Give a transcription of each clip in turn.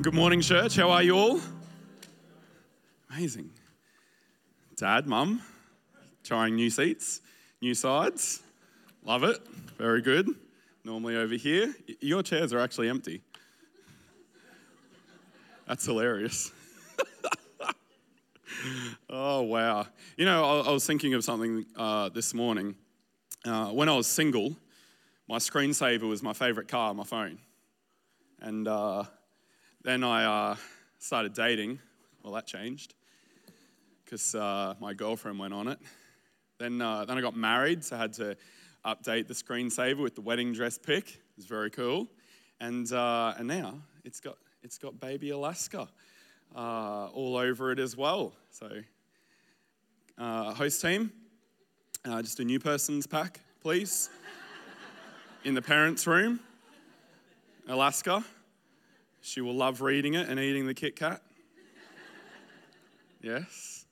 And good morning, church. How are you all? Amazing. Dad, mum, trying new seats, new sides. Love it. Very good. Normally over here, your chairs are actually empty. That's hilarious. oh, wow. You know, I, was thinking of something uh, this morning. Uh, when I was single, my screensaver was my favorite car my phone. And uh, then I uh, started dating. Well, that changed because uh, my girlfriend went on it. Then, uh, then I got married, so I had to update the screensaver with the wedding dress pic. It was very cool. And, uh, and now it's got, it's got baby Alaska uh, all over it as well. So, host team, just a new person's pack, please in the parents' room, Alaska. She will love reading it and eating the Kit Kat. Yes,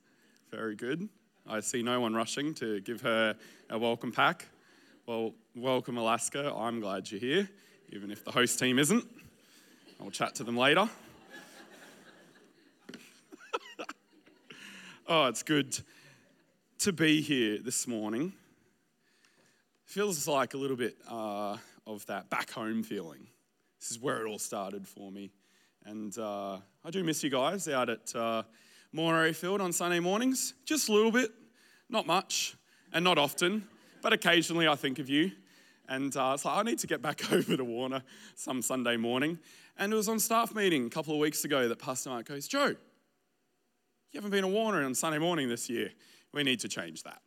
very good. I see no one rushing to give her a welcome pack. Well, welcome, Alaska. I'm glad you're here, even if the host team isn't. I'll chat to them later. oh, it's good to be here this morning feels like a little bit uh, of that back home feeling. This is where it all started for me. And uh, I do miss you guys out at uh, Field on Sunday mornings. Just a little bit, not much, and not often, but occasionally I think of you. And uh, it's like, I need to get back over to Warner some Sunday morning. And it was on staff meeting a couple of weeks ago that Pastor Mark goes, Joe, you haven't been to Warner on Sunday morning this year. We need to change that.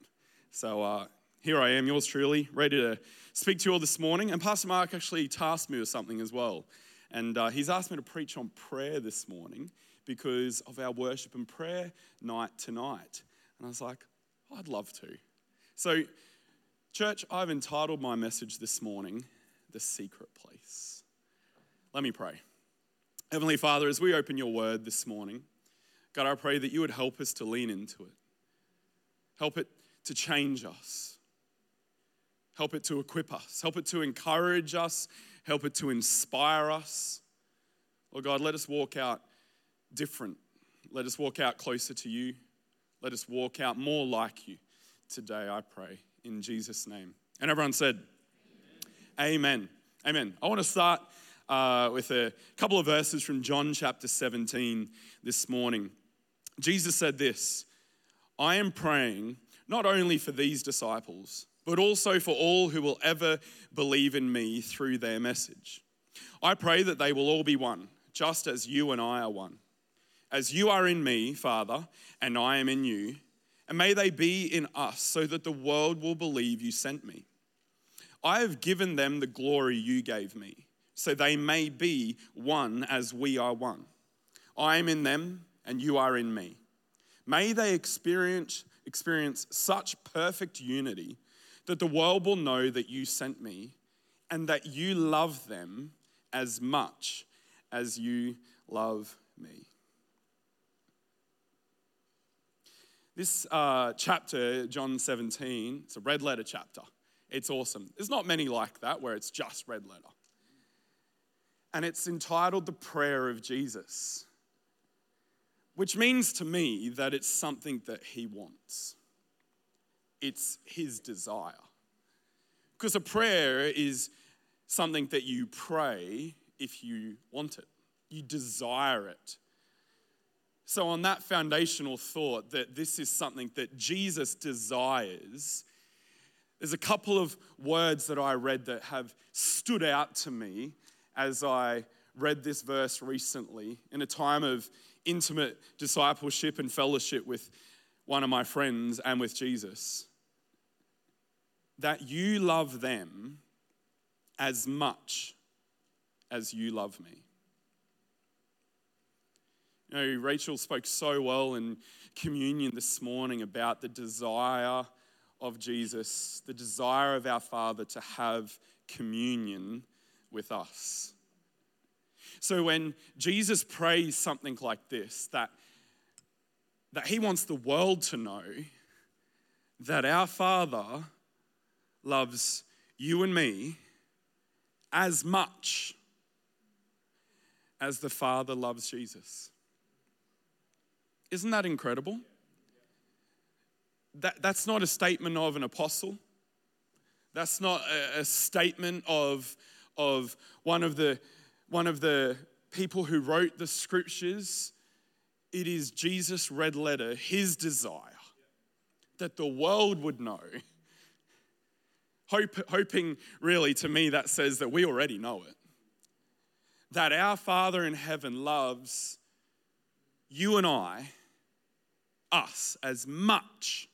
So uh, here I am, yours truly, ready to speak to you all this morning. And Pastor Mark actually tasked me with something as well. And uh, he's asked me to preach on prayer this morning because of our worship and prayer night tonight. And I was like, oh, I'd love to. So, church, I've entitled my message this morning, The Secret Place. Let me pray. Heavenly Father, as we open your word this morning, God, I pray that you would help us to lean into it. Help it to change us. Help it to equip us. Help it to encourage us. Help it to inspire us. Lord God, let us walk out different. Let us walk out closer to you. Let us walk out more like you today, I pray, in Jesus' name. And everyone said, Amen. Amen. Amen. I want to start uh, with a couple of verses from John chapter 17 this morning. Jesus said this I am praying not only for these disciples but also for all who will ever believe in me through their message. I pray that they will all be one, just as you and I are one. As you are in me, Father, and I am in you, and may they be in us, so that the world will believe you sent me. I have given them the glory you gave me, so they may be one as we are one. I am in them, and you are in me. May they experience, experience such perfect unity that the world will know that you sent me and that you love them as much as you love me. This uh, chapter, John 17, it's a red letter chapter. It's awesome. There's not many like that where it's just red letter. And it's entitled The Prayer of Jesus, which means to me that it's something that he wants it's his desire. Because a prayer is something that you pray if you want it, you desire it. So, on that foundational thought that this is something that Jesus desires, there's a couple of words that I read that have stood out to me as I read this verse recently in a time of intimate discipleship and fellowship with one of my friends and with Jesus that you love them as much as you love me. You know, Rachel spoke so well in communion this morning about the desire of Jesus, the desire of our Father to have communion with us. So when Jesus prays something like this, that, that he wants the world to know that our Father loves you and me as much as the Father loves Jesus. Isn't that incredible? That, that's not a statement of an apostle. That's not a, a statement of, of one, of the, one of the people who wrote the scriptures. It is Jesus' red letter, his desire that the world would know. Hope, hoping, really, to me, that says that we already know it that our Father in heaven loves you and I, us, as much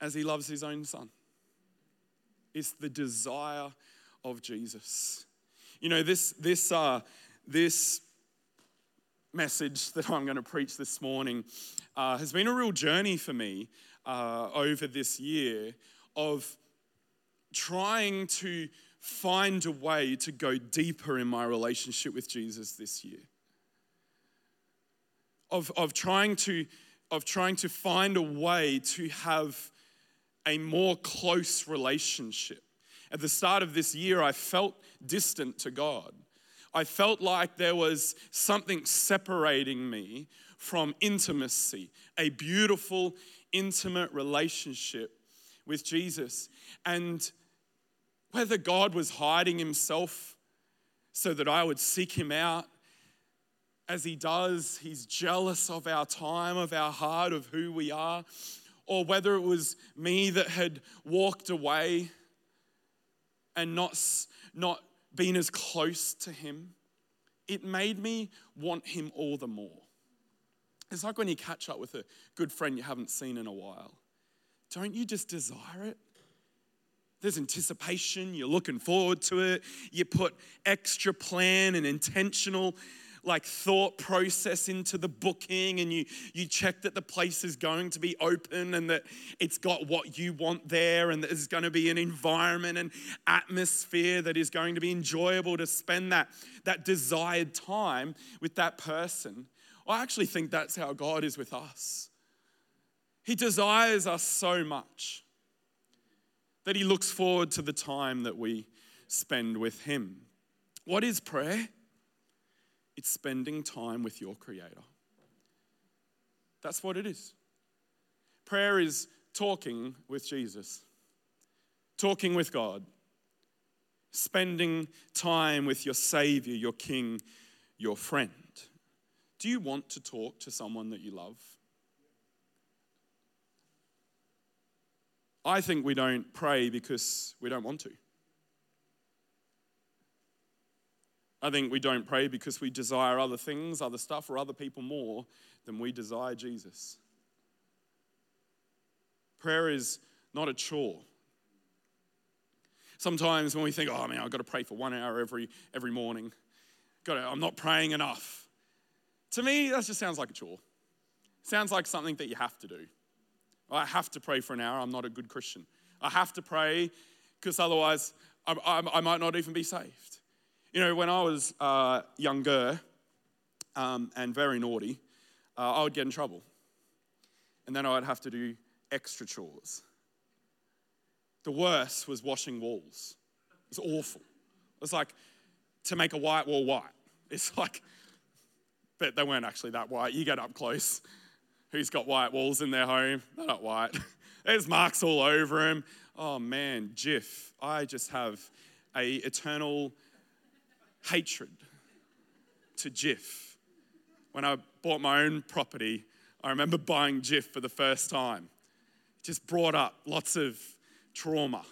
as he loves his own son. It's the desire of Jesus. You know, this, this, uh, this message that I'm going to preach this morning uh, has been a real journey for me uh, over this year of trying to find a way to go deeper in my relationship with Jesus this year. Of, of, trying to, of trying to find a way to have a more close relationship. At the start of this year, I felt distant to God. I felt like there was something separating me from intimacy, a beautiful, intimate relationship with Jesus. And whether God was hiding himself so that I would seek him out. As he does, he's jealous of our time, of our heart, of who we are, or whether it was me that had walked away and not, not been as close to him. It made me want him all the more. It's like when you catch up with a good friend you haven't seen in a while. Don't you just desire it? There's anticipation, you're looking forward to it. You put extra plan and intentional like thought process into the booking and you you check that the place is going to be open and that it's got what you want there and that there's going to be an environment and atmosphere that is going to be enjoyable to spend that that desired time with that person. I actually think that's how God is with us. He desires us so much that he looks forward to the time that we spend with him. What is prayer? It's spending time with your Creator. That's what it is. Prayer is talking with Jesus, talking with God, spending time with your Savior, your King, your friend. Do you want to talk to someone that you love? I think we don't pray because we don't want to. I think we don't pray because we desire other things, other stuff, or other people more than we desire Jesus. Prayer is not a chore. Sometimes when we think, oh man, I've got to pray for one hour every, every morning, got to, I'm not praying enough. To me, that just sounds like a chore. Sounds like something that you have to do. I have to pray for an hour. I'm not a good Christian. I have to pray because otherwise I, I, I, might not even be saved. You know, when I was uh, younger um, and very naughty, uh, I would get in trouble. And then I would have to do extra chores. The worst was washing walls. It was awful. It was like to make a white wall white. It's like, but they weren't actually that white. You get up close who's got white walls in their home. They're not white. There's marks all over them. Oh man, Jif, I just have a eternal hatred to Jif. When I bought my own property, I remember buying Jif for the first time. It just brought up lots of trauma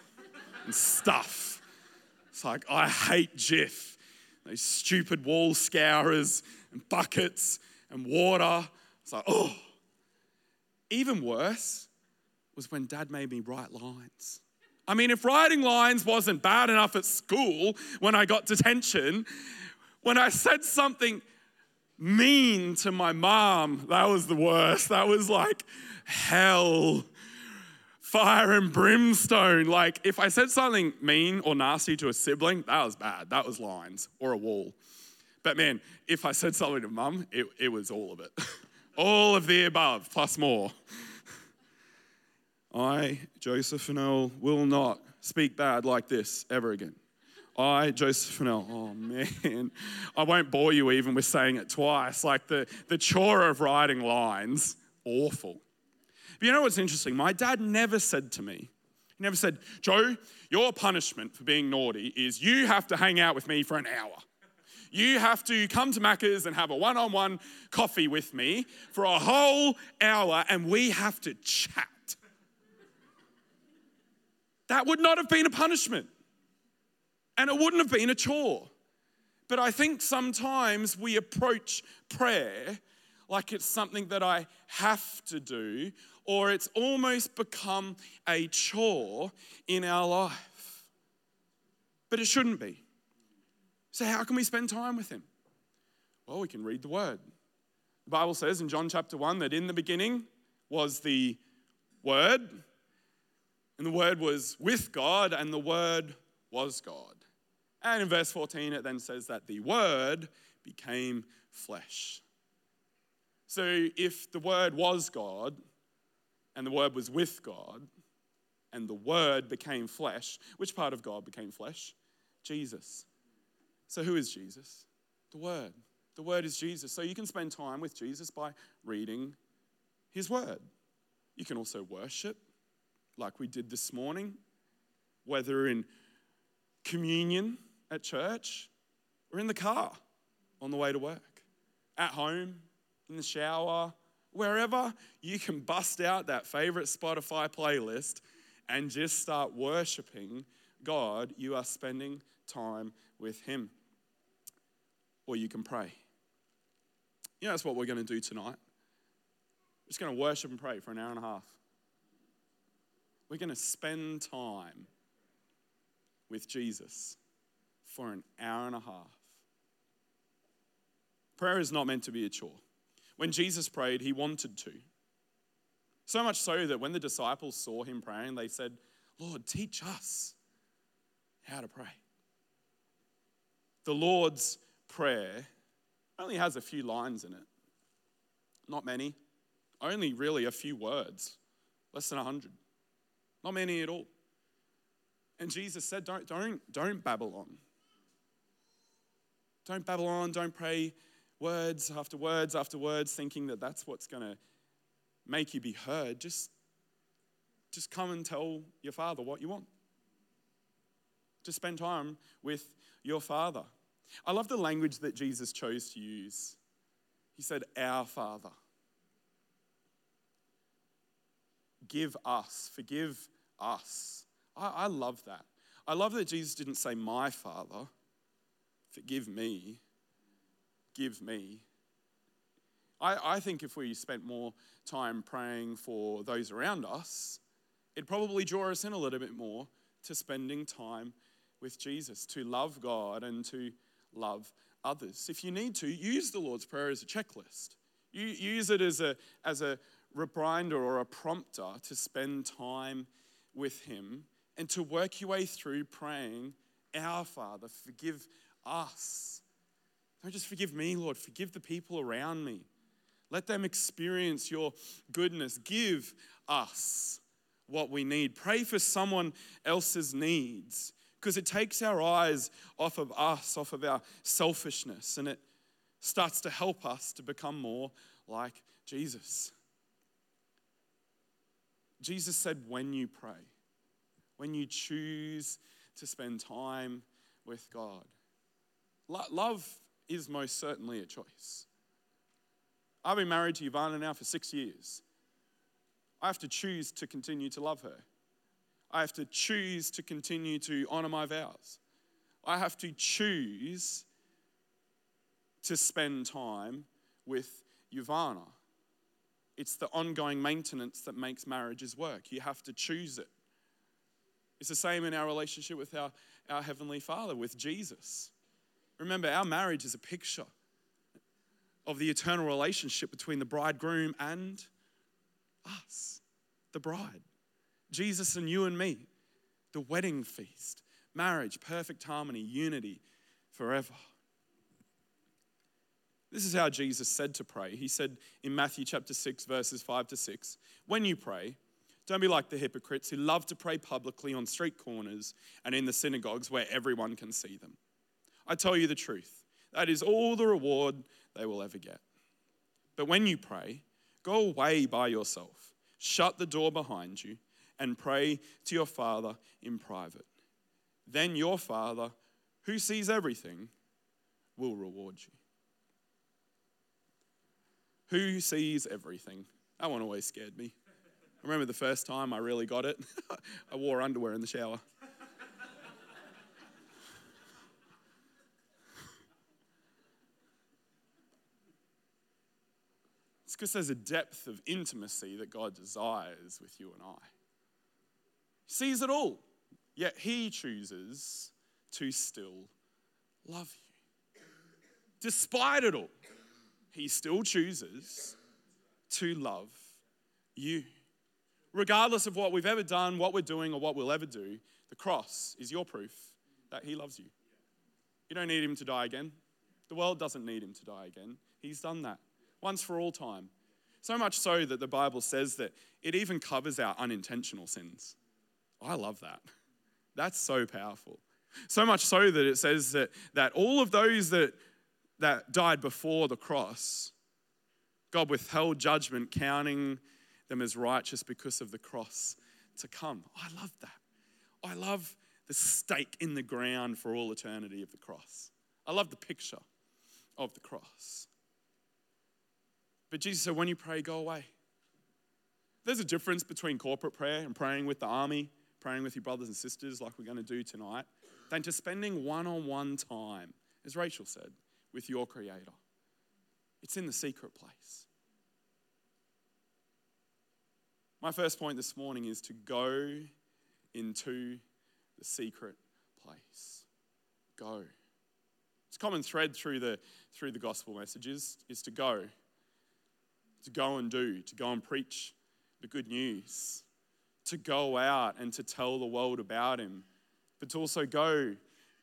and stuff. It's like, I hate Jif. Those stupid wall scourers and buckets and water. It's like, oh, even worse was when dad made me write lines. I mean, if writing lines wasn't bad enough at school when I got detention, when I said something mean to my mom, that was the worst. That was like hell, fire and brimstone. Like, if I said something mean or nasty to a sibling, that was bad. That was lines or a wall. But man, if I said something to mum, it, it was all of it. All of the above, plus more. I, Joseph Funnell, will not speak bad like this ever again. I, Joseph Funnell, oh man, I won't bore you even with saying it twice. Like the, the chore of writing lines, awful. But you know what's interesting? My dad never said to me, he never said, Joe, your punishment for being naughty is you have to hang out with me for an hour. You have to come to Macca's and have a one on one coffee with me for a whole hour and we have to chat. That would not have been a punishment and it wouldn't have been a chore. But I think sometimes we approach prayer like it's something that I have to do or it's almost become a chore in our life. But it shouldn't be. So, how can we spend time with Him? Well, we can read the Word. The Bible says in John chapter 1 that in the beginning was the Word, and the Word was with God, and the Word was God. And in verse 14, it then says that the Word became flesh. So, if the Word was God, and the Word was with God, and the Word became flesh. Which part of God became flesh? Jesus. So, who is Jesus? The Word. The Word is Jesus. So, you can spend time with Jesus by reading His Word. You can also worship, like we did this morning, whether in communion at church or in the car on the way to work, at home, in the shower, wherever you can bust out that favorite Spotify playlist and just start worshiping God, you are spending time with Him. Or you can pray. You know, that's what we're going to do tonight. We're just going to worship and pray for an hour and a half. We're going to spend time with Jesus for an hour and a half. Prayer is not meant to be a chore. When Jesus prayed, he wanted to. So much so that when the disciples saw him praying, they said, Lord, teach us how to pray. The Lord's Prayer only has a few lines in it, not many, only really a few words, less than 100, not many at all. And Jesus said, Don't, don't, don't babble on. Don't babble on, don't pray words after words after words, thinking that that's what's going to make you be heard. Just, just come and tell your father what you want. Just spend time with your father. I love the language that Jesus chose to use. He said, Our Father. Give us, forgive us. I, I love that. I love that Jesus didn't say, My Father, forgive me give me. I, I think if we spent more time praying for those around us, it'd probably draw us in a little bit more to spending time with Jesus, to love God and to love others. If you need to, use the Lord's Prayer as a checklist. You use it as a, as a reminder or a prompter to spend time with Him and to work your way through praying, Our Father, forgive us don't just forgive me, Lord, forgive the people around me. Let them experience your goodness. Give us what we need. Pray for someone else's needs because it takes our eyes off of us, off of our selfishness, and it starts to help us to become more like Jesus. Jesus said, when you pray, when you choose to spend time with God. Love is most certainly a choice. I've been married to Ivana now for six years. I have to choose to continue to love her. I have to choose to continue to honor my vows. I have to choose to spend time with Ivana. It's the ongoing maintenance that makes marriages work. You have to choose it. It's the same in our relationship with our, our Heavenly Father, with Jesus. Remember, our marriage is a picture of the eternal relationship between the bridegroom and us, the bride. Jesus and you and me, the wedding feast, marriage, perfect harmony, unity forever. This is how Jesus said to pray. He said in Matthew chapter 6, verses 5 to 6 When you pray, Don't be like the hypocrites who love to pray publicly on street corners and in the synagogues where everyone can see them. I tell you the truth, that is all the reward they will ever get. But when you pray, go away by yourself, shut the door behind you, and pray to your Father in private. Then your Father, who sees everything, will reward you. Who sees everything? That one always scared me. I remember the first time I really got it. I wore underwear in the shower. It's because there's a depth of intimacy that God desires with you and I. Sees it all, yet He chooses to still love you. Despite it all, He still chooses to love you. Regardless of what we've ever done, what we're doing, or what we'll ever do, the cross is your proof that He loves you. You don't need Him to die again. The world doesn't need Him to die again. He's done that once for all time. So much so that the Bible says that it even covers our unintentional sins. I love that. That's so powerful. So much so that it says that, that all of those that, that died before the cross, God withheld judgment, counting them as righteous because of the cross to come. I love that. I love the stake in the ground for all eternity of the cross. I love the picture of the cross. But Jesus said, when you pray, go away. There's a difference between corporate prayer and praying with the army, praying with your brothers and sisters like we're going to do tonight, than to spending one on one time, as Rachel said, with your Creator. It's in the secret place. My first point this morning is to go into the secret place. Go. It's a common thread through the, through the gospel messages is to go to go and do, to go and preach the good news, to go out and to tell the world about Him, but to also go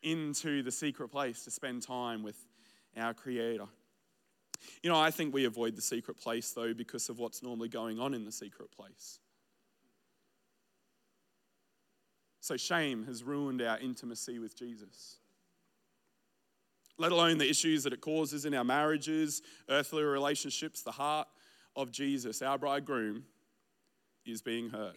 into the secret place to spend time with our Creator. You know, I think we avoid the secret place though because of what's normally going on in the secret place. So, shame has ruined our intimacy with Jesus. Let alone the issues that it causes in our marriages, earthly relationships, the heart of Jesus, our bridegroom, is being hurt.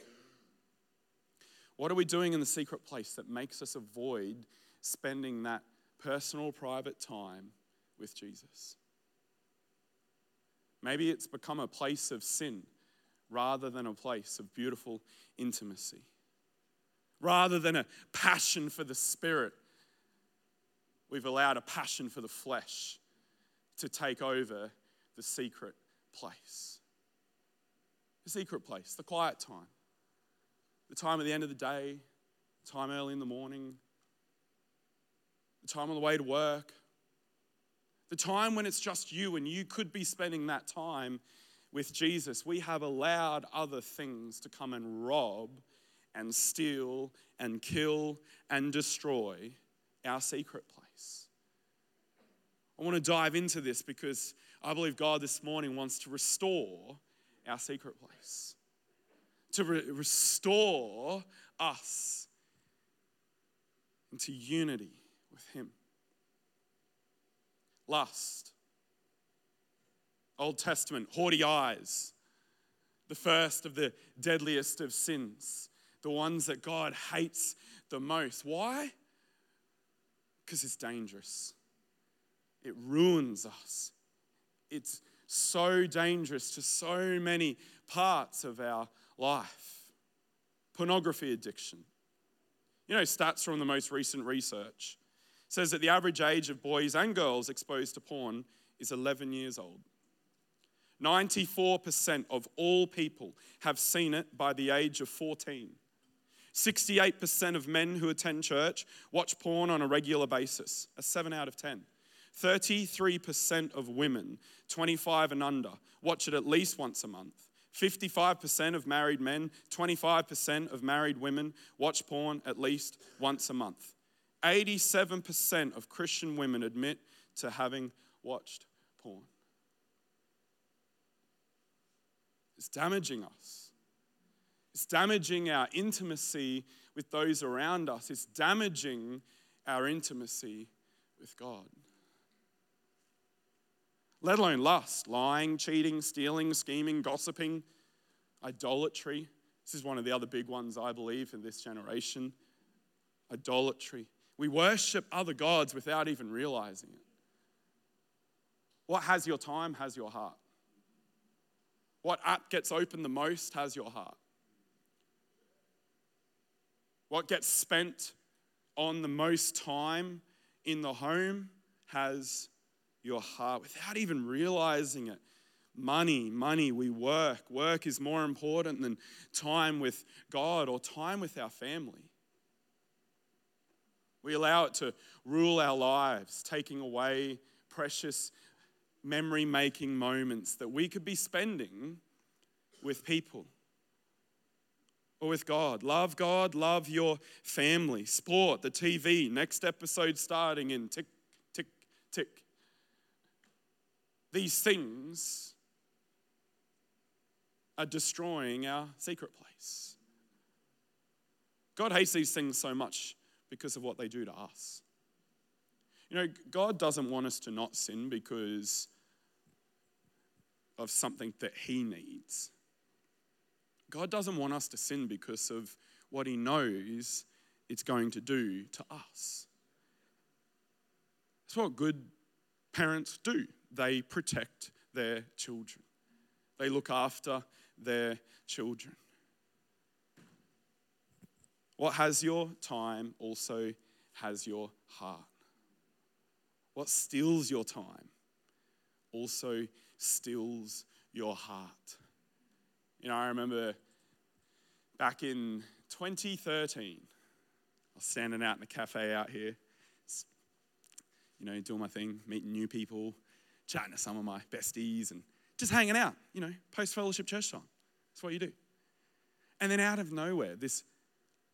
What are we doing in the secret place that makes us avoid spending that personal, private time with Jesus? Maybe it's become a place of sin rather than a place of beautiful intimacy. Rather than a passion for the Spirit, we've allowed a passion for the flesh to take over the secret place. The secret place, the quiet time, the time at the end of the day, the time early in the morning, the time on the way to work, the time when it's just you and you could be spending that time with Jesus. We have allowed other things to come and rob and steal and kill and destroy our secret place. I want to dive into this because I believe God this morning wants to restore our secret place, to re- restore us into unity with Him. Lust, Old Testament, haughty eyes, the first of the deadliest of sins, the ones that God hates the most. Why? Because it's dangerous. It ruins us it's so dangerous to so many parts of our life. Pornography addiction. You know, stats from the most recent research says that the average age of boys and girls exposed to porn is 11 years old. 94% of all people have seen it by the age of 14. 68% of men who attend church watch porn on a regular basis, a 7 out of 10. 33% of women 25 and under watch it at least once a month. 55% of married men, 25% of married women watch porn at least once a month. 87% of Christian women admit to having watched porn. It's damaging us. It's damaging our intimacy with those around us. It's damaging our intimacy with God. Let alone lust, lying, cheating, stealing, scheming, gossiping, idolatry. This is one of the other big ones, I believe, in this generation. Idolatry. We worship other gods without even realizing it. What has your time has your heart. What app gets open the most has your heart. What gets spent on the most time in the home has your heart without even realizing it. Money, money, we work. Work is more important than time with God or time with our family. We allow it to rule our lives, taking away precious memory making moments that we could be spending with people or with God. Love God, love your family, sport, the TV, next episode starting in tick, tick, tick. These things are destroying our secret place. God hates these things so much because of what they do to us. You know, God doesn't want us to not sin because of something that He needs. God doesn't want us to sin because of what He knows it's going to do to us. That's what good parents do. They protect their children, they look after their children. What has your time also has your heart. What steals your time also steals your heart. You know, I remember back in 2013, I was standing out in a cafe out here, you know, doing my thing, meeting new people, chatting to some of my besties, and just hanging out, you know, post fellowship church time. That's what you do. And then out of nowhere, this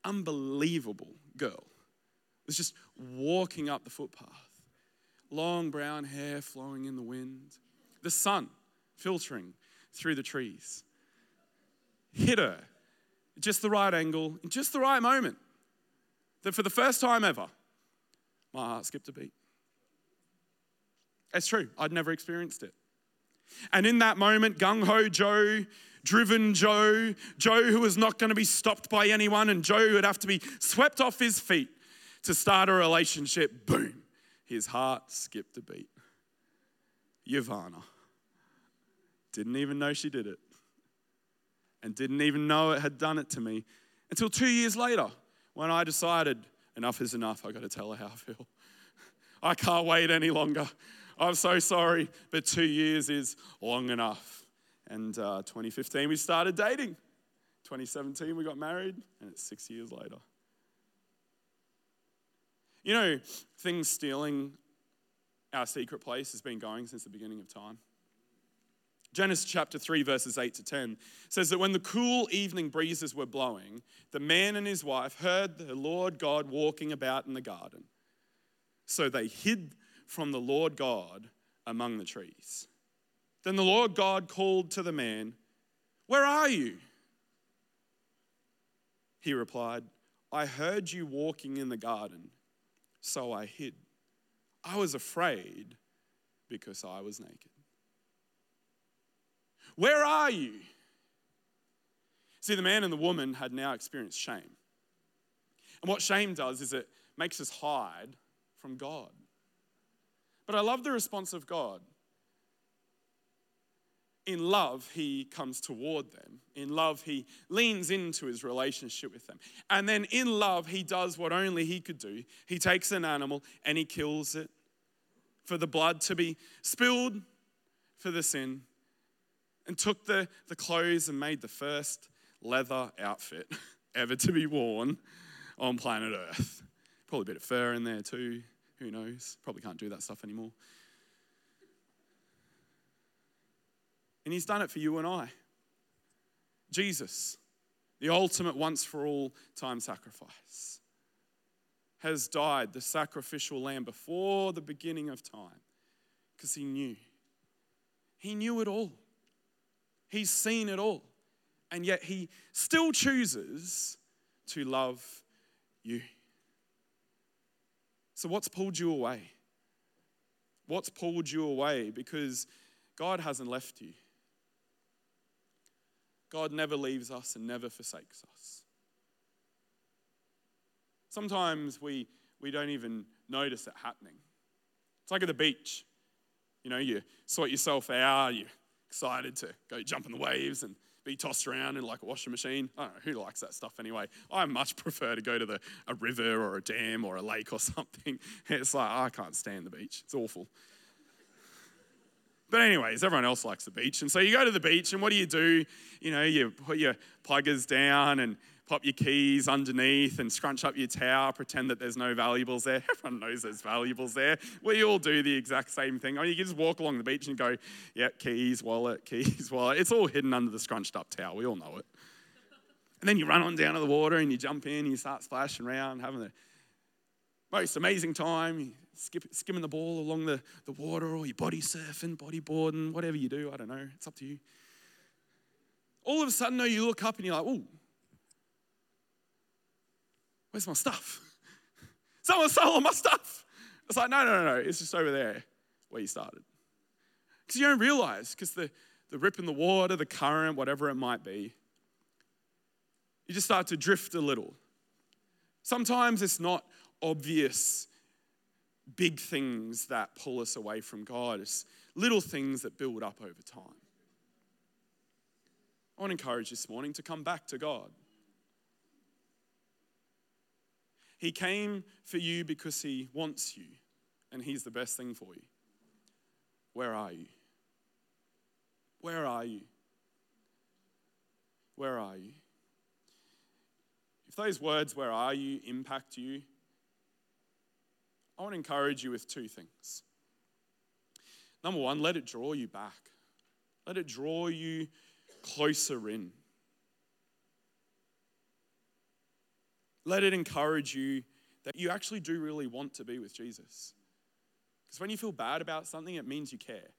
unbelievable girl was just walking up the footpath, long brown hair flowing in the wind, the sun filtering through the trees hit her just the right angle, in just the right moment. That for the first time ever, my heart skipped a beat. It's true, I'd never experienced it. And in that moment, gung ho Joe, driven Joe, Joe who was not going to be stopped by anyone, and Joe who would have to be swept off his feet to start a relationship, boom, his heart skipped a beat. Yvana didn't even know she did it and didn't even know it had done it to me until two years later when I decided enough is enough. I've got to tell her how I feel. I can't wait any longer. I'm so sorry, but two years is long enough. And uh, 2015, we started dating. 2017, we got married, and it's six years later. You know, things stealing our secret place has been going since the beginning of time. Genesis chapter 3, verses 8 to 10 says that when the cool evening breezes were blowing, the man and his wife heard the Lord God walking about in the garden. So they hid from the Lord God among the trees. Then the Lord God called to the man, Where are you? He replied, I heard you walking in the garden, so I hid. I was afraid because I was naked. Where are you? See, the man and the woman had now experienced shame. And what shame does is it makes us hide from God. But I love the response of God. In love, he comes toward them. In love, he leans into his relationship with them. And then in love, he does what only he could do. He takes an animal and he kills it for the blood to be spilled for the sin and took the, the clothes and made the first leather outfit ever to be worn on planet Earth. Probably a bit of fur in there too. Who knows? Probably can't do that stuff anymore. And he's done it for you and I. Jesus, the ultimate once for all time sacrifice, has died, the sacrificial lamb, before the beginning of time because he knew. He knew it all. He's seen it all. and yet He still chooses to love you. So, what's pulled you away? What's pulled you away? Because God hasn't left you. God never leaves us and never forsakes us. Sometimes we, we don't even notice it happening. It's like at the beach. You know, you sort yourself out, you're excited to go jump in the waves and be tossed around in like a washing machine. I don't know, who likes that stuff anyway? I much prefer to go to the, a river or a dam or a lake or something. It's like, I can't stand the beach. It's awful. But, anyways, everyone else likes the beach. And so you go to the beach, and what do you do? You know, you put your pluggers down and pop your keys underneath and scrunch up your towel, pretend that there's no valuables there. Everyone knows there's valuables there. We all do the exact same thing. I mean, you can just walk along the beach and go, yeah, keys, wallet, keys, wallet. It's all hidden under the scrunched up towel. We all know it. And then you run on down to the water and you jump in and you start splashing around, having the most amazing time. Skip, skimming the ball along the, the water or you body surfing, bodyboarding, whatever you do. I don't know. It's up to you. All of a sudden, though, you look up and you're like, oh, where's my stuff? Someone stole all my stuff. It's like, no, no, no, no. It's just over there where you started. Because you don't realize, because the, the rip in the water, the current, whatever it might be, you just start to drift a little. Sometimes it's not obvious big things that pull us away from God. It's little things that build up over time. I want to encourage this morning to come back to God. He came for you because He wants you, and He's the best thing for you. Where are you? Where are you? Where are you? If those words, where are you, impact you, I want to encourage you with two things. Number one, let it draw you back, let it draw you closer in. Let it encourage you that you actually do really want to be with Jesus. Because when you feel bad about something, it means you care.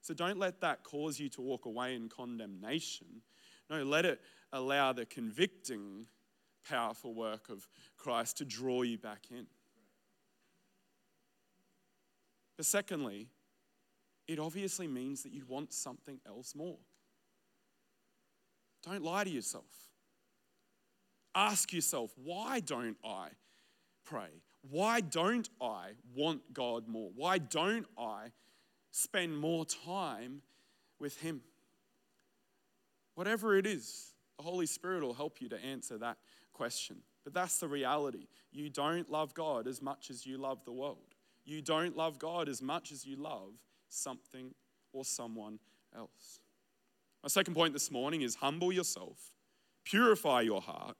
So don't let that cause you to walk away in condemnation. No, let it allow the convicting, powerful work of Christ to draw you back in. But secondly, it obviously means that you want something else more. Don't lie to yourself. Ask yourself, why don't I pray? Why don't I want God more? Why don't I spend more time with Him? Whatever it is, the Holy Spirit will help you to answer that question. But that's the reality. You don't love God as much as you love the world you don't love God as much as you love something or someone else. My second point this morning is humble yourself, purify your heart,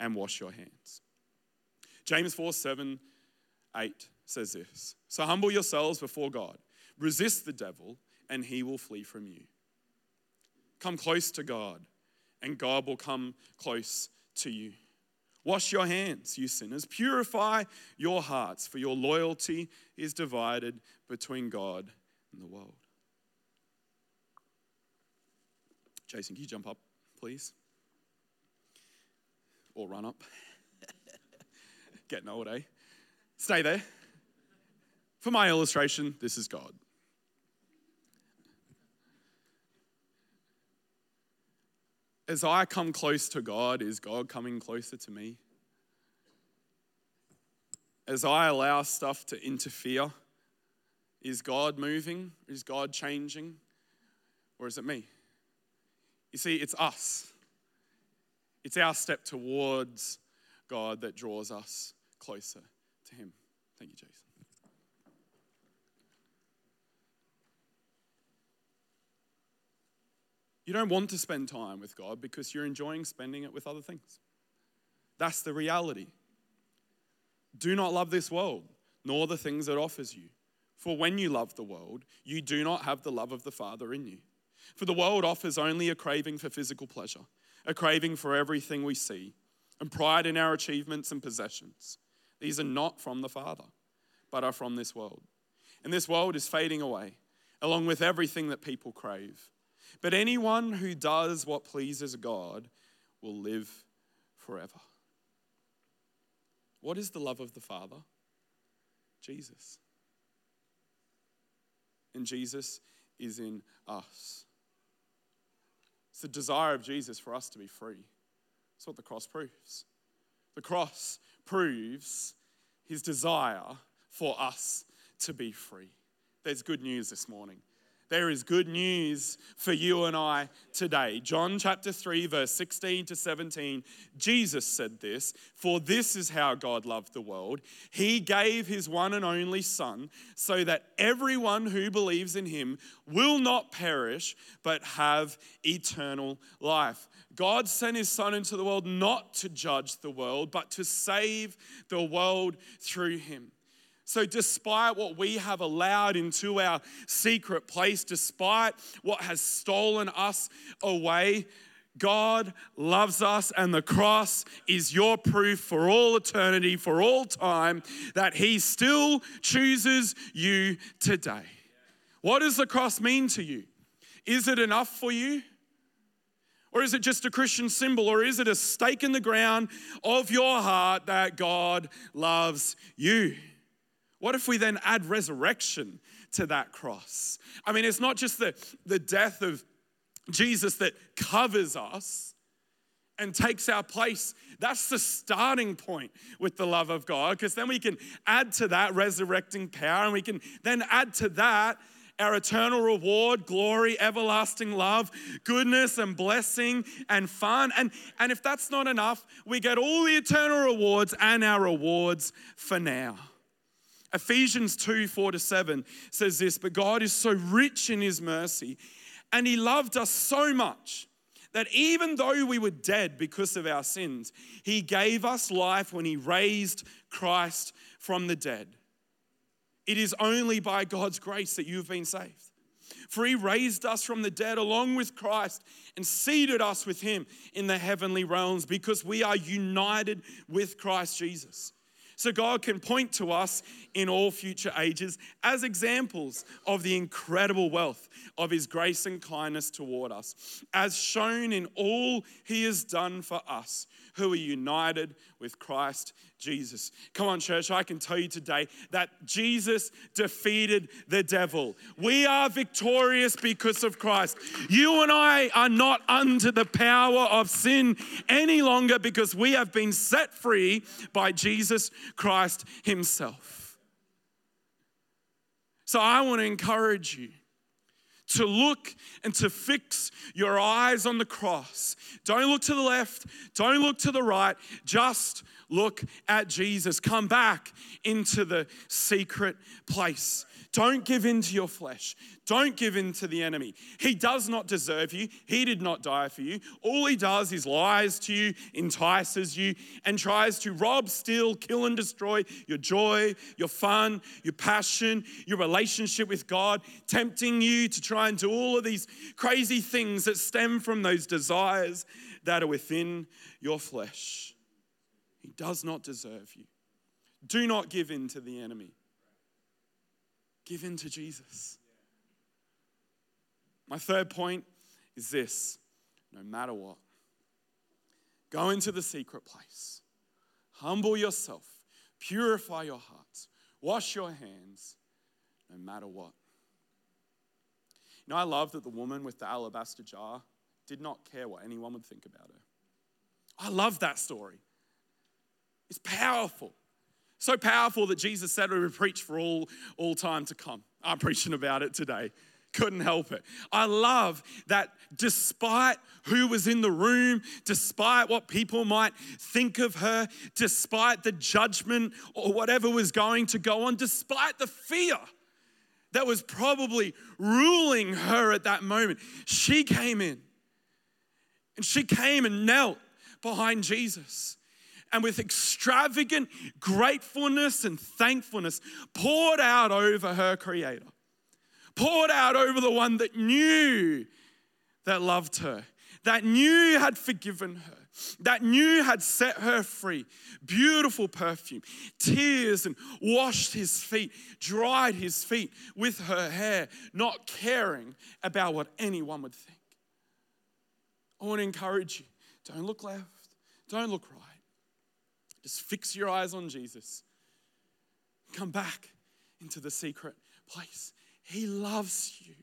and wash your hands. James 4 7, 8 says this So humble yourselves before God, resist the devil, and he will flee from you. Come close to God, and God will come close to you. Wash your hands, you sinners. Purify your hearts, for your loyalty is divided between God and the world. Jason, can you jump up, please? Or run up. Getting old, eh? Stay there. For my illustration, this is God. as I come close to God, is God coming closer to me? As I allow stuff to interfere, is God moving? Is God changing? Or is it me? You see, it's us. It's our step towards God that draws us closer to Him. Thank you, Jason. You don't want to spend time with God because you're enjoying spending it with other things. That's the reality. Do not love this world, nor the things it offers you. For when you love the world, you do not have the love of the Father in you. For the world offers only a craving for physical pleasure, a craving for everything we see, and pride in our achievements and possessions. These are not from the Father, but are from this world. And this world is fading away, along with everything that people crave. But anyone who does what pleases God will live forever. What is the love of the Father? Jesus. And Jesus is in us. It's the desire of Jesus for us to be free. That's what the cross proves. The cross proves his desire for us to be free. There's good news this morning. There is good news for you and I today. John chapter 3, verse 16 to 17, Jesus said this For this is how God loved the world. He gave his one and only Son, so that everyone who believes in him will not perish, but have eternal life. God sent his Son into the world not to judge the world, but to save the world through him. So, despite what we have allowed into our secret place, despite what has stolen us away, God loves us, and the cross is your proof for all eternity, for all time, that He still chooses you today. What does the cross mean to you? Is it enough for you? Or is it just a Christian symbol? Or is it a stake in the ground of your heart that God loves you? What if we then add resurrection to that cross? I mean, it's not just the, the death of Jesus that covers us and takes our place. That's the starting point with the love of God, because then we can add to that resurrecting power, and we can then add to that our eternal reward, glory, everlasting love, goodness and blessing and fun. And, and if that's not enough, we get all the eternal rewards and our rewards for now. Ephesians 2 4 to 7 says this, but God is so rich in his mercy, and he loved us so much that even though we were dead because of our sins, he gave us life when he raised Christ from the dead. It is only by God's grace that you've been saved. For he raised us from the dead along with Christ and seated us with him in the heavenly realms because we are united with Christ Jesus. So God can point to us in all future ages as examples of the incredible wealth of his grace and kindness toward us, as shown in all he has done for us who are united with Christ Jesus. Come on, church, I can tell you today that Jesus defeated the devil. We are victorious because of Christ. You and I are not under the power of sin any longer because we have been set free by Jesus Christ Himself. So I want to encourage you to look and to fix your eyes on the cross. Don't look to the left, don't look to the right, just look at Jesus. Come back into the secret place. Don't give in to your flesh. Don't give in to the enemy. He does not deserve you. He did not die for you. All he does is lies to you, entices you, and tries to rob, steal, kill, and destroy your joy, your fun, your passion, your relationship with God, tempting you to try and do all of these crazy things that stem from those desires that are within your flesh. He does not deserve you. Do not give in to the enemy. Give in to Jesus. My third point is this no matter what, go into the secret place, humble yourself, purify your hearts, wash your hands, no matter what. You know, I love that the woman with the alabaster jar did not care what anyone would think about her. I love that story. It's powerful. So powerful that Jesus said we would preach for all, all time to come. I'm preaching about it today. Couldn't help it. I love that despite who was in the room, despite what people might think of her, despite the judgment or whatever was going to go on, despite the fear that was probably ruling her at that moment, she came in and she came and knelt behind Jesus and with extravagant gratefulness and thankfulness poured out over her Creator, poured out over the one that knew that loved her, that knew had forgiven her, that knew had set her free. Beautiful perfume, tears, and washed his feet, dried his feet with her hair, not caring about what anyone would think. I want to encourage you don't look left, don't look right. Just fix your eyes on Jesus. Come back into the secret place. He loves you.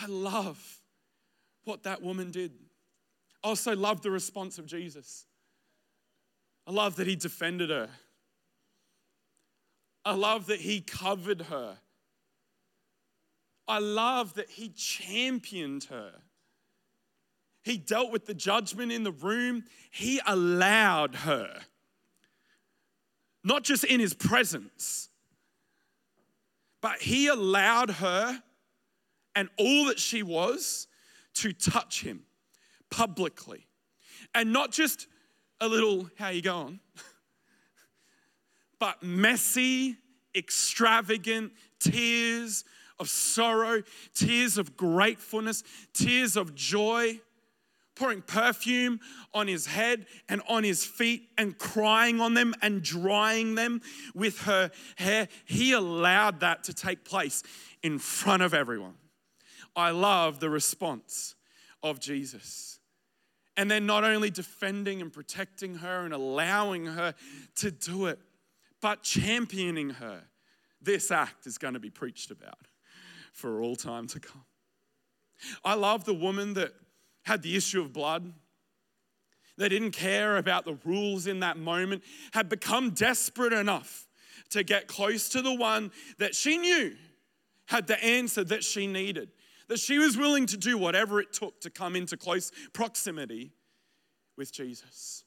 I love what that woman did. I also love the response of Jesus. I love that he defended her. I love that he covered her. I love that he championed her. He dealt with the judgment in the room. He allowed her, not just in his presence, but he allowed her and all that she was to touch him publicly. And not just a little, how you going? but messy, extravagant tears of sorrow, tears of gratefulness, tears of joy pouring perfume on his head and on his feet and crying on them and drying them with her hair. He allowed that to take place in front of everyone. I love the response of Jesus. And then not only defending and protecting her and allowing her to do it, but championing her. This act is going to be preached about for all time to come. I love the woman that had the issue of blood. They didn't care about the rules in that moment, had become desperate enough to get close to the one that she knew had the answer that she needed. That she was willing to do whatever it took to come into close proximity with Jesus.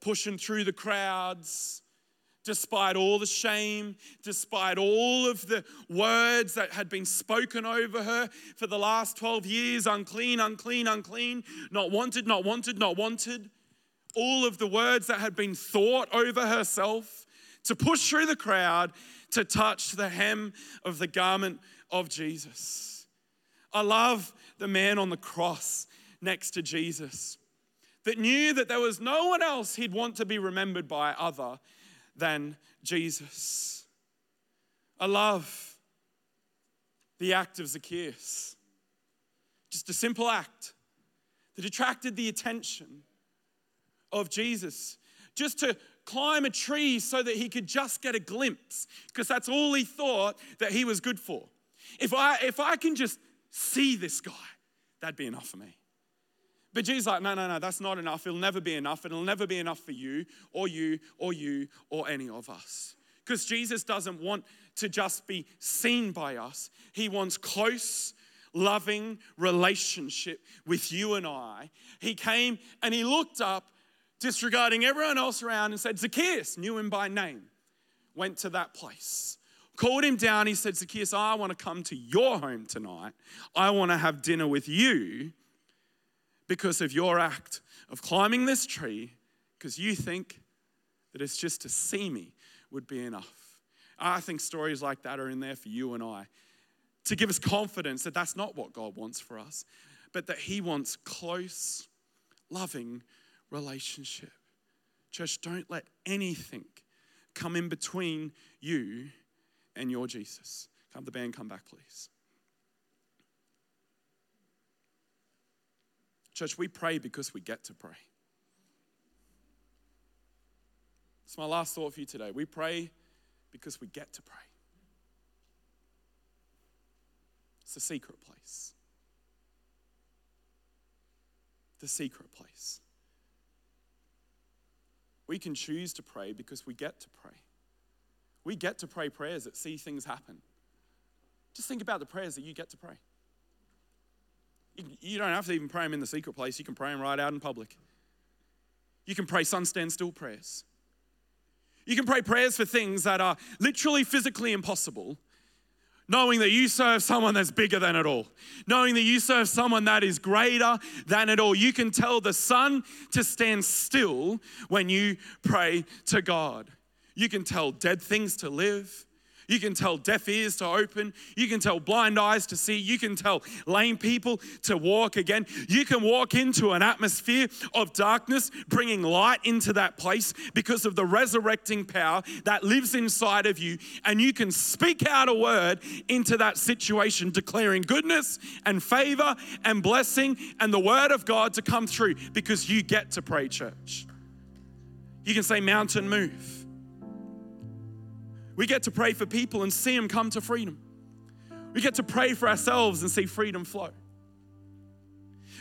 Pushing through the crowds, despite all the shame, despite all of the words that had been spoken over her for the last 12 years unclean, unclean, unclean, not wanted, not wanted, not wanted. All of the words that had been thought over herself to push through the crowd to touch the hem of the garment of Jesus. I love the man on the cross next to Jesus that knew that there was no one else he'd want to be remembered by other than Jesus. I love the act of Zacchaeus. Just a simple act that attracted the attention of Jesus. Just to climb a tree so that he could just get a glimpse, because that's all he thought that he was good for. If I, if I can just see this guy, that'd be enough for me. But Jesus like, no, no, no, that's not enough. It'll never be enough. It'll never be enough for you or you or you or any of us. Because Jesus doesn't want to just be seen by us, He wants close, loving relationship with you and I. He came and He looked up, disregarding everyone else around, and said, Zacchaeus, knew him by name, went to that place. Called him down. He said, Zacchaeus, I want to come to your home tonight. I want to have dinner with you because of your act of climbing this tree because you think that it's just to see me would be enough. I think stories like that are in there for you and I to give us confidence that that's not what God wants for us, but that He wants close, loving relationship. Church, don't let anything come in between you and your Jesus. Come, the band, come back, please. Church, we pray because we get to pray. It's my last thought for you today. We pray because we get to pray. It's a secret place. The secret place. We can choose to pray because we get to pray. We get to pray prayers that see things happen. Just think about the prayers that you get to pray. You don't have to even pray them in the secret place. You can pray them right out in public. You can pray sun stand still prayers. You can pray prayers for things that are literally physically impossible, knowing that you serve someone that's bigger than it all, knowing that you serve someone that is greater than it all. You can tell the sun to stand still when you pray to God. You can tell dead things to live. You can tell deaf ears to open. You can tell blind eyes to see. You can tell lame people to walk again. You can walk into an atmosphere of darkness, bringing light into that place because of the resurrecting power that lives inside of you. And you can speak out a word into that situation, declaring goodness and favor and blessing and the word of God to come through because you get to pray, church. You can say, Mountain, move. We get to pray for people and see them come to freedom. We get to pray for ourselves and see freedom flow.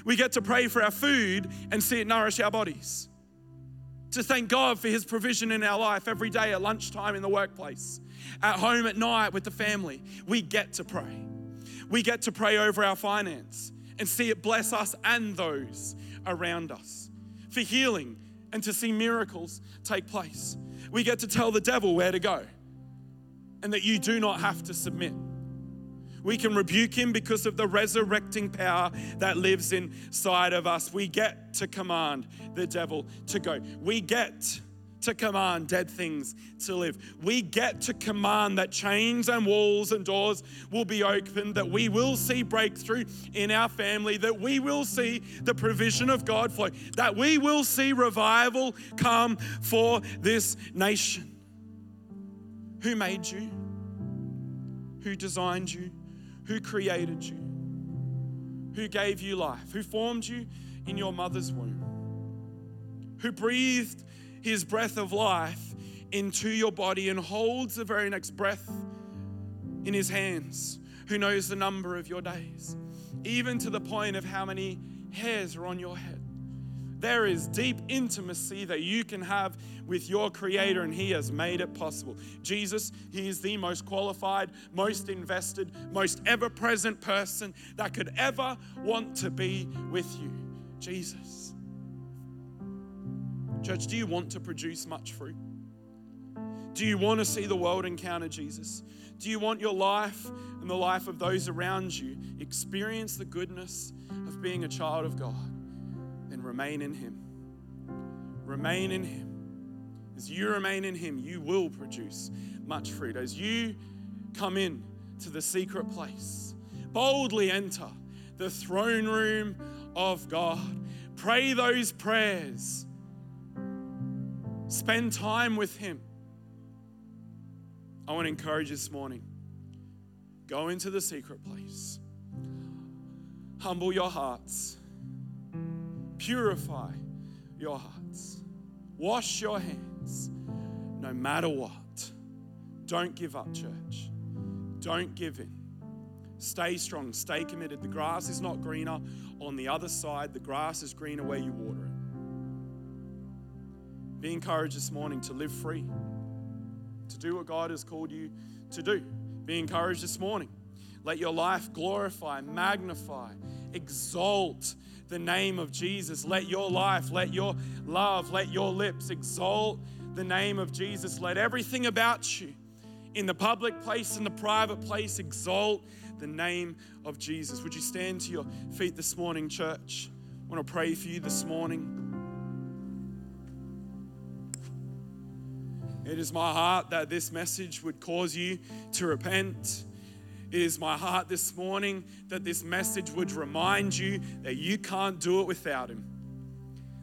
We get to pray for our food and see it nourish our bodies. To thank God for His provision in our life every day at lunchtime in the workplace, at home at night with the family. We get to pray. We get to pray over our finance and see it bless us and those around us. For healing and to see miracles take place. We get to tell the devil where to go and that you do not have to submit. We can rebuke him because of the resurrecting power that lives inside of us. We get to command the devil to go. We get to command dead things to live. We get to command that chains and walls and doors will be opened, that we will see breakthrough in our family, that we will see the provision of God flow, that we will see revival come for this nation. Who made you? Who designed you? Who created you? Who gave you life? Who formed you in your mother's womb? Who breathed his breath of life into your body and holds the very next breath in his hands? Who knows the number of your days? Even to the point of how many hairs are on your head. There is deep intimacy that you can have with your Creator, and He has made it possible. Jesus, He is the most qualified, most invested, most ever present person that could ever want to be with you. Jesus. Church, do you want to produce much fruit? Do you want to see the world encounter Jesus? Do you want your life and the life of those around you experience the goodness of being a child of God? Then remain in Him. Remain in Him. As you remain in Him, you will produce much fruit. As you come in to the secret place, boldly enter the throne room of God. Pray those prayers. Spend time with Him. I want to encourage you this morning go into the secret place, humble your hearts Purify your hearts. Wash your hands no matter what. Don't give up, church. Don't give in. Stay strong, stay committed. The grass is not greener on the other side, the grass is greener where you water it. Be encouraged this morning to live free, to do what God has called you to do. Be encouraged this morning. Let your life glorify, magnify, exalt the name of Jesus. Let your life, let your love, let your lips exalt the name of Jesus. Let everything about you, in the public place, in the private place, exalt the name of Jesus. Would you stand to your feet this morning, church? I want to pray for you this morning. It is my heart that this message would cause you to repent it is my heart this morning that this message would remind you that you can't do it without Him,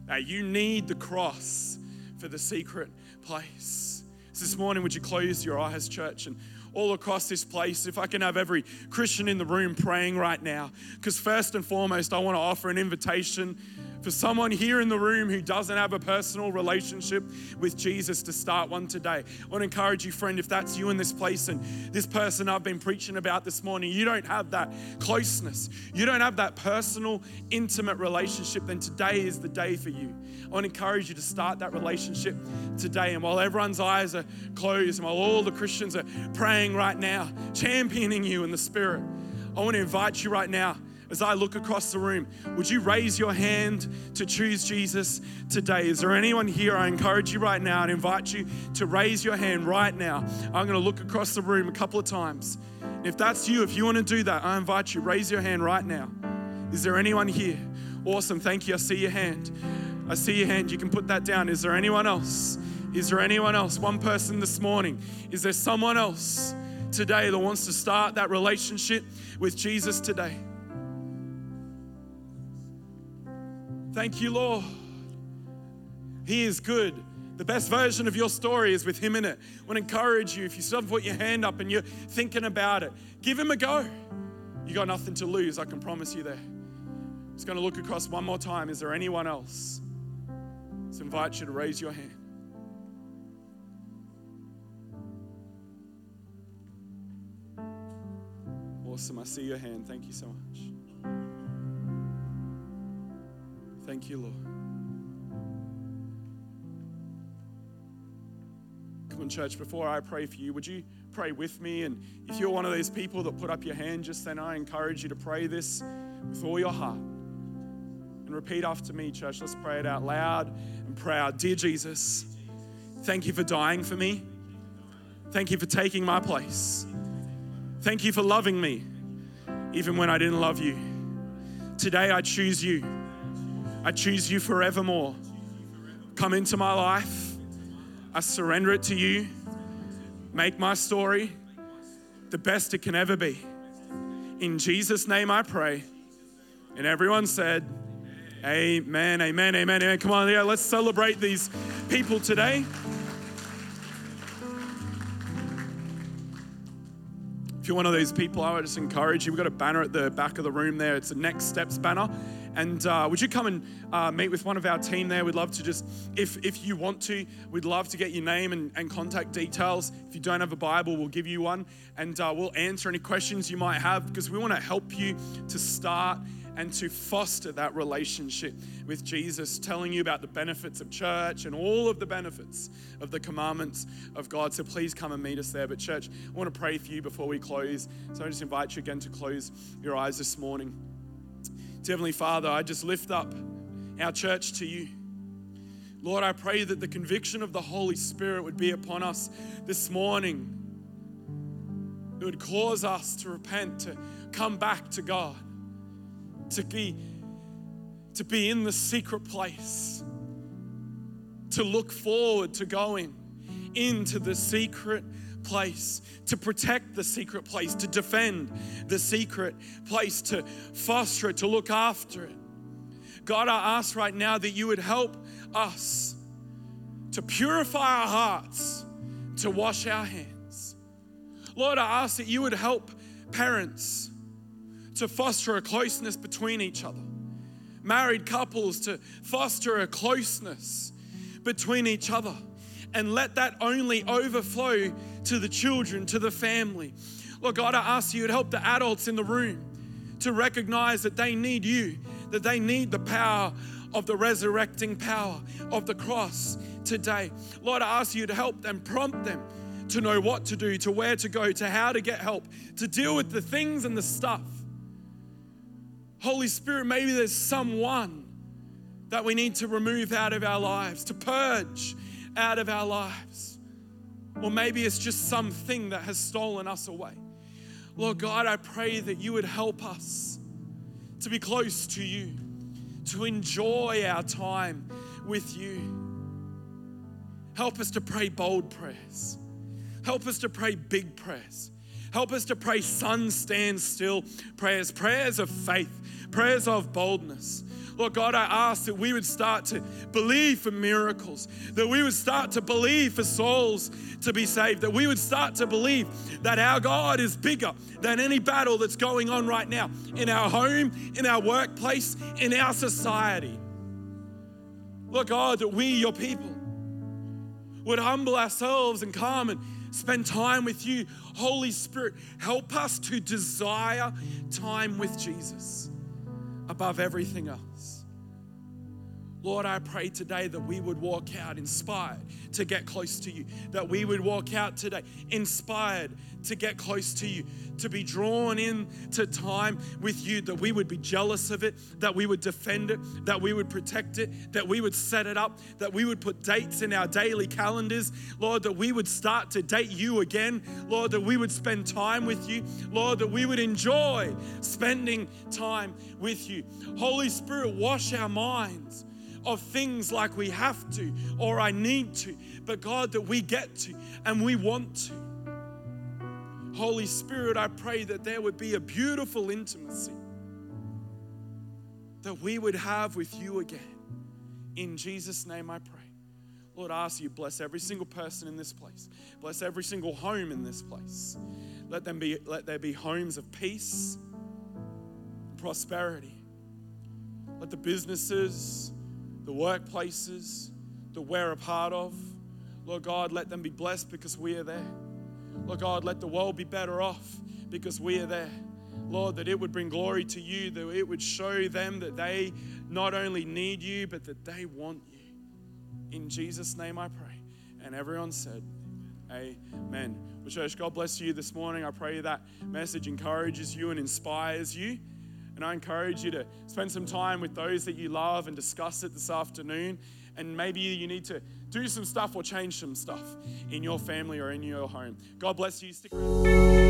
that you need the cross for the secret place. So this morning, would you close your eyes, church, and all across this place, if I can have every Christian in the room praying right now, because first and foremost, I want to offer an invitation for someone here in the room who doesn't have a personal relationship with Jesus to start one today. I want to encourage you, friend, if that's you in this place and this person I've been preaching about this morning, you don't have that closeness, you don't have that personal, intimate relationship, then today is the day for you. I want to encourage you to start that relationship today. And while everyone's eyes are closed, and while all the Christians are praying right now, championing you in the Spirit, I want to invite you right now as I look across the room, would you raise your hand to choose Jesus today? Is there anyone here? I encourage you right now and invite you to raise your hand right now. I'm going to look across the room a couple of times. If that's you, if you want to do that, I invite you, raise your hand right now. Is there anyone here? Awesome, thank you. I see your hand. I see your hand. You can put that down. Is there anyone else? Is there anyone else? One person this morning. Is there someone else today that wants to start that relationship with Jesus today. Thank you, Lord. He is good. The best version of your story is with Him in it. I want to encourage you if you still put your hand up and you're thinking about it, give Him a go. You got nothing to lose, I can promise you there. I'm just going to look across one more time. Is there anyone else? Let's invite you to raise your hand. Awesome. I see your hand. Thank you so much. Thank you, Lord. Come on, church, before I pray for you, would you pray with me? And if you're one of those people that put up your hand just then, I encourage you to pray this with all your heart. And repeat after me, church. Let's pray it out loud and proud. Dear Jesus, thank you for dying for me. Thank you for taking my place. Thank you for loving me, even when I didn't love you. Today I choose you. I choose you forevermore. Come into my life. I surrender it to you. Make my story the best it can ever be. In Jesus' name I pray. And everyone said, Amen, amen, amen, amen. Come on, yeah, let's celebrate these people today. If you're one of those people, I would just encourage you. We've got a banner at the back of the room there. It's a Next Steps banner. And uh, would you come and uh, meet with one of our team there? We'd love to just, if, if you want to, we'd love to get your name and, and contact details. If you don't have a Bible, we'll give you one and uh, we'll answer any questions you might have because we want to help you to start and to foster that relationship with Jesus, telling you about the benefits of church and all of the benefits of the commandments of God. So please come and meet us there. But, church, I want to pray for you before we close. So I just invite you again to close your eyes this morning. Heavenly Father, I just lift up our church to you. Lord, I pray that the conviction of the Holy Spirit would be upon us this morning. It would cause us to repent, to come back to God to be to be in the secret place to look forward to going into the secret place to protect the secret place to defend the secret place to foster it to look after it god i ask right now that you would help us to purify our hearts to wash our hands lord i ask that you would help parents to foster a closeness between each other. Married couples to foster a closeness between each other and let that only overflow to the children, to the family. Lord God, I ask you to help the adults in the room to recognize that they need you, that they need the power of the resurrecting power of the cross today. Lord, I ask you to help them, prompt them to know what to do, to where to go, to how to get help, to deal with the things and the stuff Holy Spirit, maybe there's someone that we need to remove out of our lives, to purge out of our lives. Or maybe it's just something that has stolen us away. Lord God, I pray that you would help us to be close to you, to enjoy our time with you. Help us to pray bold prayers. Help us to pray big prayers. Help us to pray sun stand still prayers, prayers of faith, prayers of boldness. Lord God, I ask that we would start to believe for miracles, that we would start to believe for souls to be saved, that we would start to believe that our God is bigger than any battle that's going on right now in our home, in our workplace, in our society. Lord God, that we, your people, would humble ourselves and come and spend time with you. Holy Spirit, help us to desire time with Jesus above everything else. Lord, I pray today that we would walk out inspired to get close to you, that we would walk out today inspired to get close to you, to be drawn in to time with you, that we would be jealous of it, that we would defend it, that we would protect it, that we would set it up, that we would put dates in our daily calendars, Lord, that we would start to date you again, Lord, that we would spend time with you, Lord, that we would enjoy spending time with you. Holy Spirit, wash our minds of things like we have to or I need to, but God, that we get to and we want to. Holy Spirit, I pray that there would be a beautiful intimacy that we would have with you again. In Jesus' name I pray. Lord, I ask you bless every single person in this place. Bless every single home in this place. Let them be let there be homes of peace, prosperity. Let the businesses, the workplaces that we're a part of, Lord God, let them be blessed because we are there. Lord God, let the world be better off because we are there. Lord, that it would bring glory to you, that it would show them that they not only need you, but that they want you. In Jesus' name I pray. And everyone said, Amen. Well, church, God bless you this morning. I pray that message encourages you and inspires you. And I encourage you to spend some time with those that you love and discuss it this afternoon. And maybe you need to do some stuff or change some stuff in your family or in your home. God bless you. Stick around.